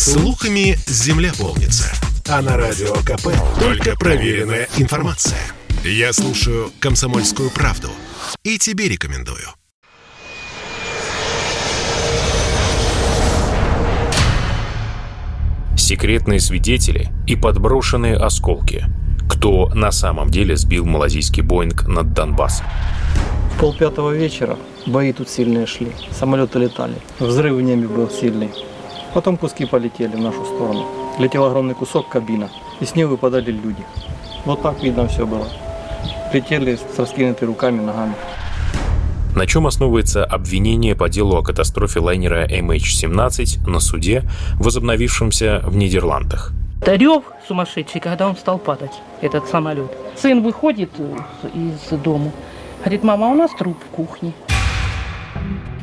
Слухами земля полнится. А на радио КП только проверенная информация. Я слушаю «Комсомольскую правду» и тебе рекомендую. Секретные свидетели и подброшенные осколки. Кто на самом деле сбил малазийский Боинг над Донбассом? В полпятого вечера бои тут сильные шли. Самолеты летали. Взрыв в небе был сильный. Потом куски полетели в нашу сторону. Летел огромный кусок кабина, и с нее выпадали люди. Вот так видно все было. Летели с раскинутыми руками, ногами. На чем основывается обвинение по делу о катастрофе лайнера MH17 на суде, возобновившемся в Нидерландах? Это рев сумасшедший, когда он стал падать, этот самолет. Сын выходит из дома, говорит, мама, у нас труп в кухне.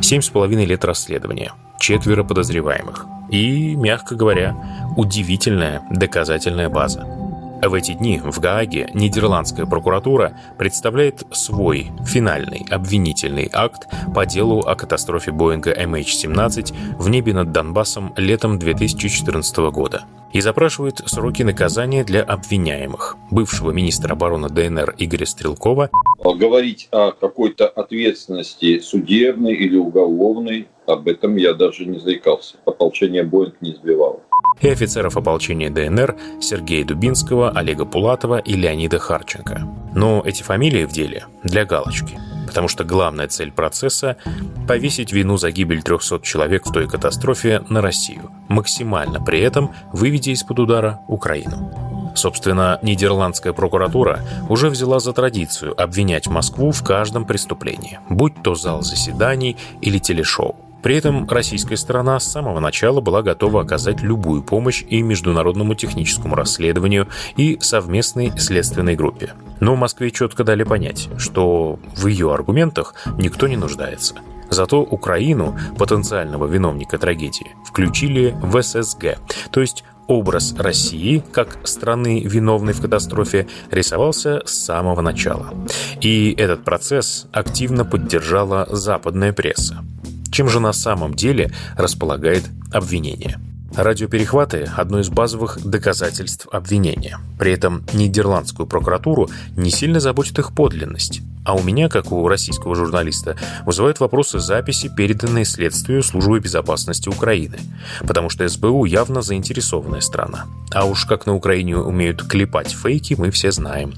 Семь с половиной лет расследования, четверо подозреваемых и, мягко говоря, удивительная доказательная база. В эти дни в Гааге нидерландская прокуратура представляет свой финальный обвинительный акт по делу о катастрофе Боинга MH17 в небе над Донбассом летом 2014 года и запрашивает сроки наказания для обвиняемых. Бывшего министра обороны ДНР Игоря Стрелкова говорить о какой-то ответственности судебной или уголовной, об этом я даже не заикался. Ополчение Боинг не сбивало и офицеров ополчения ДНР Сергея Дубинского, Олега Пулатова и Леонида Харченко. Но эти фамилии в деле для галочки, потому что главная цель процесса – повесить вину за гибель 300 человек в той катастрофе на Россию, максимально при этом выведя из-под удара Украину. Собственно, нидерландская прокуратура уже взяла за традицию обвинять Москву в каждом преступлении, будь то зал заседаний или телешоу. При этом российская сторона с самого начала была готова оказать любую помощь и международному техническому расследованию, и совместной следственной группе. Но Москве четко дали понять, что в ее аргументах никто не нуждается. Зато Украину, потенциального виновника трагедии, включили в ССГ, то есть образ России как страны, виновной в катастрофе, рисовался с самого начала. И этот процесс активно поддержала западная пресса. Чем же на самом деле располагает обвинение? Радиоперехваты – одно из базовых доказательств обвинения. При этом нидерландскую прокуратуру не сильно заботит их подлинность. А у меня, как у российского журналиста, вызывают вопросы записи, переданные следствию Службы безопасности Украины. Потому что СБУ явно заинтересованная страна. А уж как на Украине умеют клепать фейки, мы все знаем.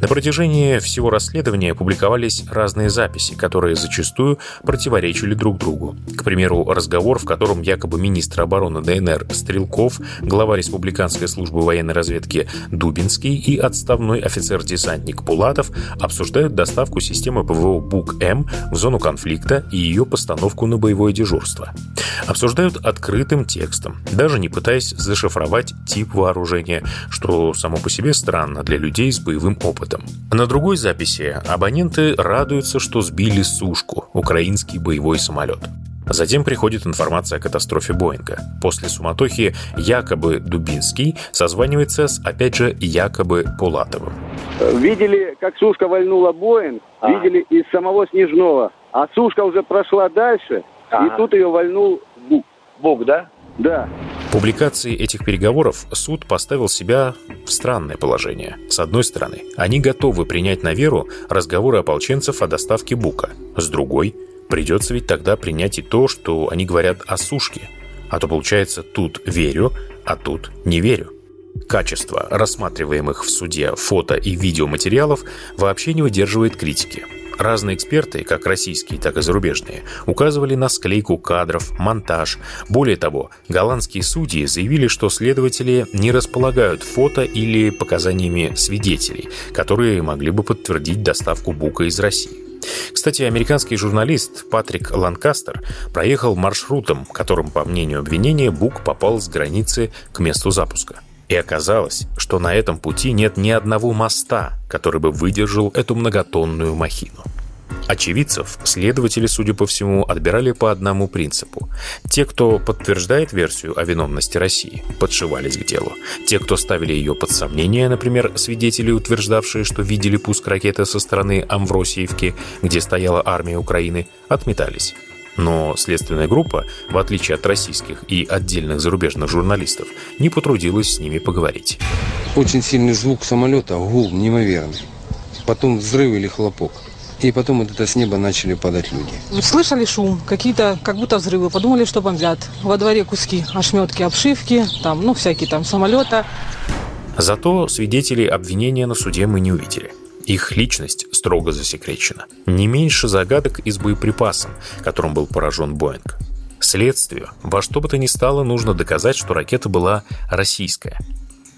На протяжении всего расследования публиковались разные записи, которые зачастую противоречили друг другу. К примеру, разговор, в котором якобы министр обороны ДНР Стрелков, глава Республиканской службы военной разведки Дубинский и отставной офицер-десантник Пулатов обсуждают доставку доставку системы ПВО БУК-М в зону конфликта и ее постановку на боевое дежурство. Обсуждают открытым текстом, даже не пытаясь зашифровать тип вооружения, что само по себе странно для людей с боевым опытом. На другой записи абоненты радуются, что сбили сушку, украинский боевой самолет. Затем приходит информация о катастрофе Боинга. После суматохи якобы Дубинский созванивается с, опять же, якобы Пулатовым. Видели, как Сушка вальнула Боинг, а. видели из самого Снежного. А Сушка уже прошла дальше, а. и тут ее вальнул Бук. Бук, да? Да. Публикации этих переговоров суд поставил себя в странное положение. С одной стороны, они готовы принять на веру разговоры ополченцев о доставке Бука. С другой, Придется ведь тогда принять и то, что они говорят о сушке. А то получается тут верю, а тут не верю. Качество рассматриваемых в суде фото и видеоматериалов вообще не выдерживает критики. Разные эксперты, как российские, так и зарубежные, указывали на склейку кадров, монтаж. Более того, голландские судьи заявили, что следователи не располагают фото или показаниями свидетелей, которые могли бы подтвердить доставку Бука из России. Кстати, американский журналист Патрик Ланкастер проехал маршрутом, которым, по мнению обвинения, Бук попал с границы к месту запуска. И оказалось, что на этом пути нет ни одного моста, который бы выдержал эту многотонную махину. Очевидцев следователи, судя по всему, отбирали по одному принципу. Те, кто подтверждает версию о виновности России, подшивались к делу. Те, кто ставили ее под сомнение, например, свидетели, утверждавшие, что видели пуск ракеты со стороны Амвросиевки, где стояла армия Украины, отметались. Но следственная группа, в отличие от российских и отдельных зарубежных журналистов, не потрудилась с ними поговорить. Очень сильный звук самолета, гул неимоверный. Потом взрыв или хлопок. И потом вот это с неба начали падать люди. Слышали шум, какие-то, как будто взрывы. Подумали, что бомбят. Во дворе куски, ошметки обшивки, там, ну, всякие там самолета. Зато свидетелей обвинения на суде мы не увидели. Их личность строго засекречена. Не меньше загадок и с боеприпасом, которым был поражен Боинг. Следствию во что бы то ни стало нужно доказать, что ракета была российская.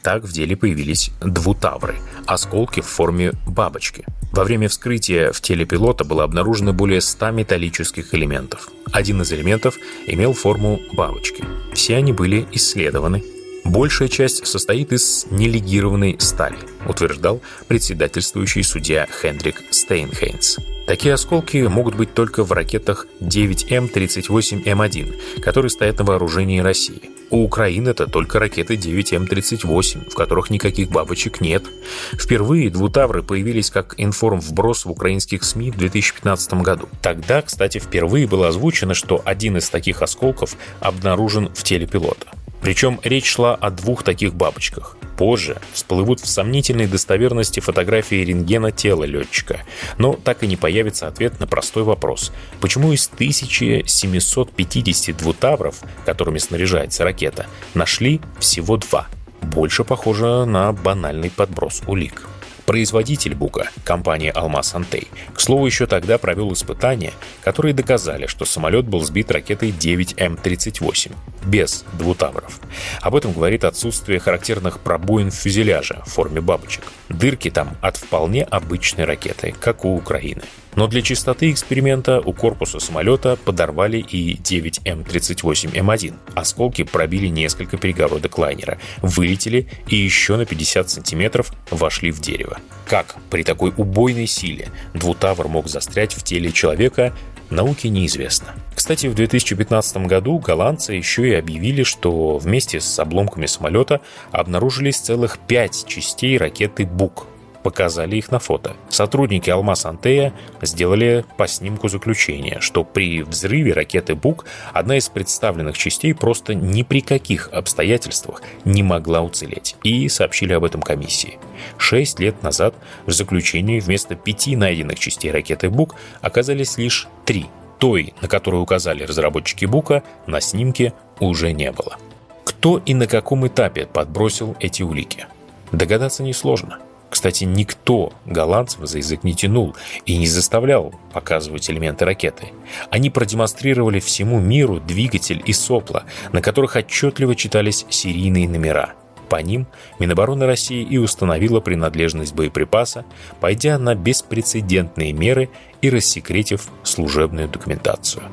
Так в деле появились двутавры – осколки в форме бабочки. Во время вскрытия в теле пилота было обнаружено более 100 металлических элементов. Один из элементов имел форму бабочки. Все они были исследованы Большая часть состоит из нелегированной стали, утверждал председательствующий судья Хендрик Стейнхейнс. Такие осколки могут быть только в ракетах 9М38М1, которые стоят на вооружении России. У Украины это только ракеты 9М38, в которых никаких бабочек нет. Впервые двутавры появились как информ-вброс в украинских СМИ в 2015 году. Тогда, кстати, впервые было озвучено, что один из таких осколков обнаружен в теле пилота. Причем речь шла о двух таких бабочках. Позже всплывут в сомнительной достоверности фотографии рентгена тела летчика, но так и не появится ответ на простой вопрос. Почему из 1750 двутавров, которыми снаряжается ракета, нашли всего два? Больше похоже на банальный подброс улик. Производитель Бука, компания «Алмаз Антей», к слову, еще тогда провел испытания, которые доказали, что самолет был сбит ракетой 9М38, без двутавров. Об этом говорит отсутствие характерных пробоин в фюзеляже в форме бабочек. Дырки там от вполне обычной ракеты, как у Украины. Но для чистоты эксперимента у корпуса самолета подорвали и 9М38М1. Осколки пробили несколько перегородок лайнера, вылетели и еще на 50 сантиметров вошли в дерево. Как при такой убойной силе двутавр мог застрять в теле человека, науке неизвестно. Кстати, в 2015 году голландцы еще и объявили, что вместе с обломками самолета обнаружились целых пять частей ракеты «Бук», показали их на фото. Сотрудники Алмаз Антея сделали по снимку заключение, что при взрыве ракеты «Бук» одна из представленных частей просто ни при каких обстоятельствах не могла уцелеть, и сообщили об этом комиссии. Шесть лет назад в заключении вместо пяти найденных частей ракеты «Бук» оказались лишь три. Той, на которую указали разработчики «Бука», на снимке уже не было. Кто и на каком этапе подбросил эти улики? Догадаться несложно. Кстати, никто голландцев за язык не тянул и не заставлял показывать элементы ракеты. Они продемонстрировали всему миру двигатель и сопла, на которых отчетливо читались серийные номера. По ним Минобороны России и установила принадлежность боеприпаса, пойдя на беспрецедентные меры и рассекретив служебную документацию.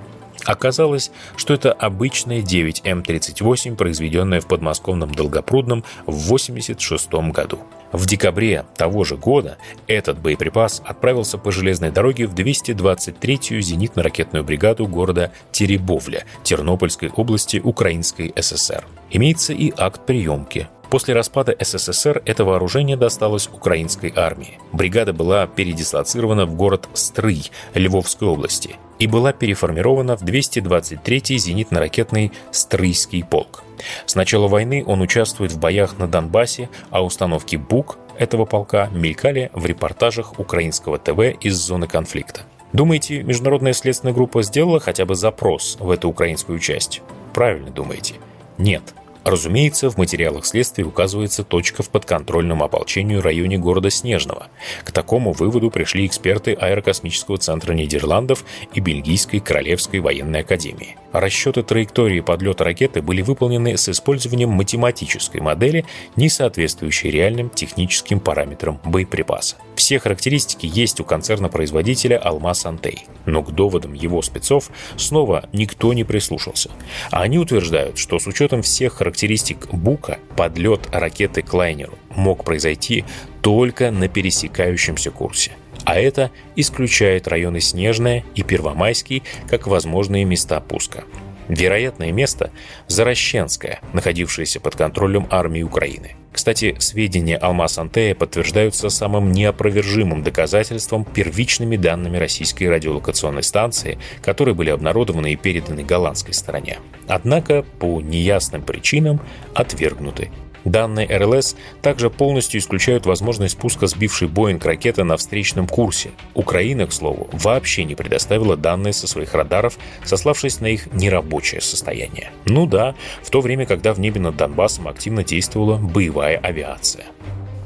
Оказалось, что это обычная 9М38, произведенная в подмосковном Долгопрудном в 1986 году. В декабре того же года этот боеприпас отправился по железной дороге в 223-ю зенитно-ракетную бригаду города Теребовля Тернопольской области Украинской ССР. Имеется и акт приемки. После распада СССР это вооружение досталось украинской армии. Бригада была передислоцирована в город Стрый Львовской области и была переформирована в 223-й зенитно-ракетный Стрийский полк. С начала войны он участвует в боях на Донбассе, а установки БУК этого полка мелькали в репортажах украинского ТВ из зоны конфликта. Думаете, международная следственная группа сделала хотя бы запрос в эту украинскую часть? Правильно думаете? Нет. Разумеется, в материалах следствия указывается точка в подконтрольном ополчению районе города Снежного. К такому выводу пришли эксперты Аэрокосмического центра Нидерландов и Бельгийской Королевской военной академии. Расчеты траектории подлета ракеты были выполнены с использованием математической модели, не соответствующей реальным техническим параметрам боеприпаса. Все характеристики есть у концерна-производителя «Алмаз Антей». Но к доводам его спецов снова никто не прислушался. А они утверждают, что с учетом всех характеристик Бука подлет ракеты к лайнеру мог произойти только на пересекающемся курсе. А это исключает районы Снежная и Первомайский как возможные места пуска. Вероятное место – Зарощенское, находившееся под контролем армии Украины. Кстати, сведения Алмаз Антея подтверждаются самым неопровержимым доказательством первичными данными российской радиолокационной станции, которые были обнародованы и переданы голландской стороне. Однако, по неясным причинам, отвергнуты Данные РЛС также полностью исключают возможность спуска сбившей Боинг ракеты на встречном курсе. Украина, к слову, вообще не предоставила данные со своих радаров, сославшись на их нерабочее состояние. Ну да, в то время, когда в небе над Донбассом активно действовала боевая авиация.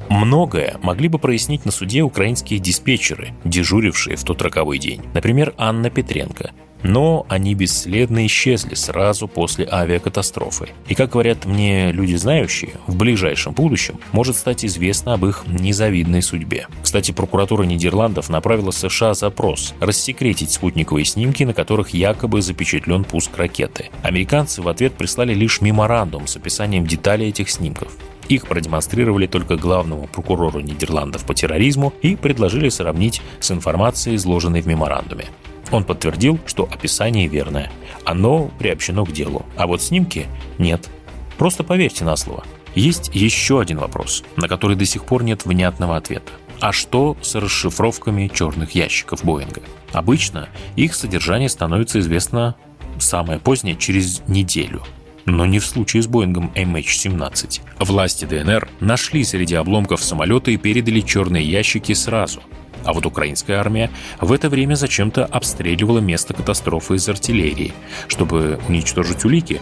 Многое могли бы прояснить на суде украинские диспетчеры, дежурившие в тот роковой день. Например, Анна Петренко, но они бесследно исчезли сразу после авиакатастрофы. И, как говорят мне люди знающие, в ближайшем будущем может стать известно об их незавидной судьбе. Кстати, прокуратура Нидерландов направила США запрос рассекретить спутниковые снимки, на которых якобы запечатлен пуск ракеты. Американцы в ответ прислали лишь меморандум с описанием деталей этих снимков. Их продемонстрировали только главному прокурору Нидерландов по терроризму и предложили сравнить с информацией, изложенной в меморандуме. Он подтвердил, что описание верное. Оно приобщено к делу. А вот снимки нет. Просто поверьте на слово. Есть еще один вопрос, на который до сих пор нет внятного ответа. А что с расшифровками черных ящиков Боинга? Обычно их содержание становится известно самое позднее через неделю. Но не в случае с Боингом MH17. Власти ДНР нашли среди обломков самолета и передали черные ящики сразу – а вот украинская армия в это время зачем-то обстреливала место катастрофы из артиллерии, чтобы уничтожить улики.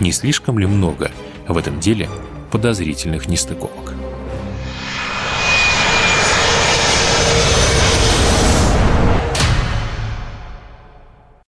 Не слишком ли много в этом деле подозрительных нестыковок?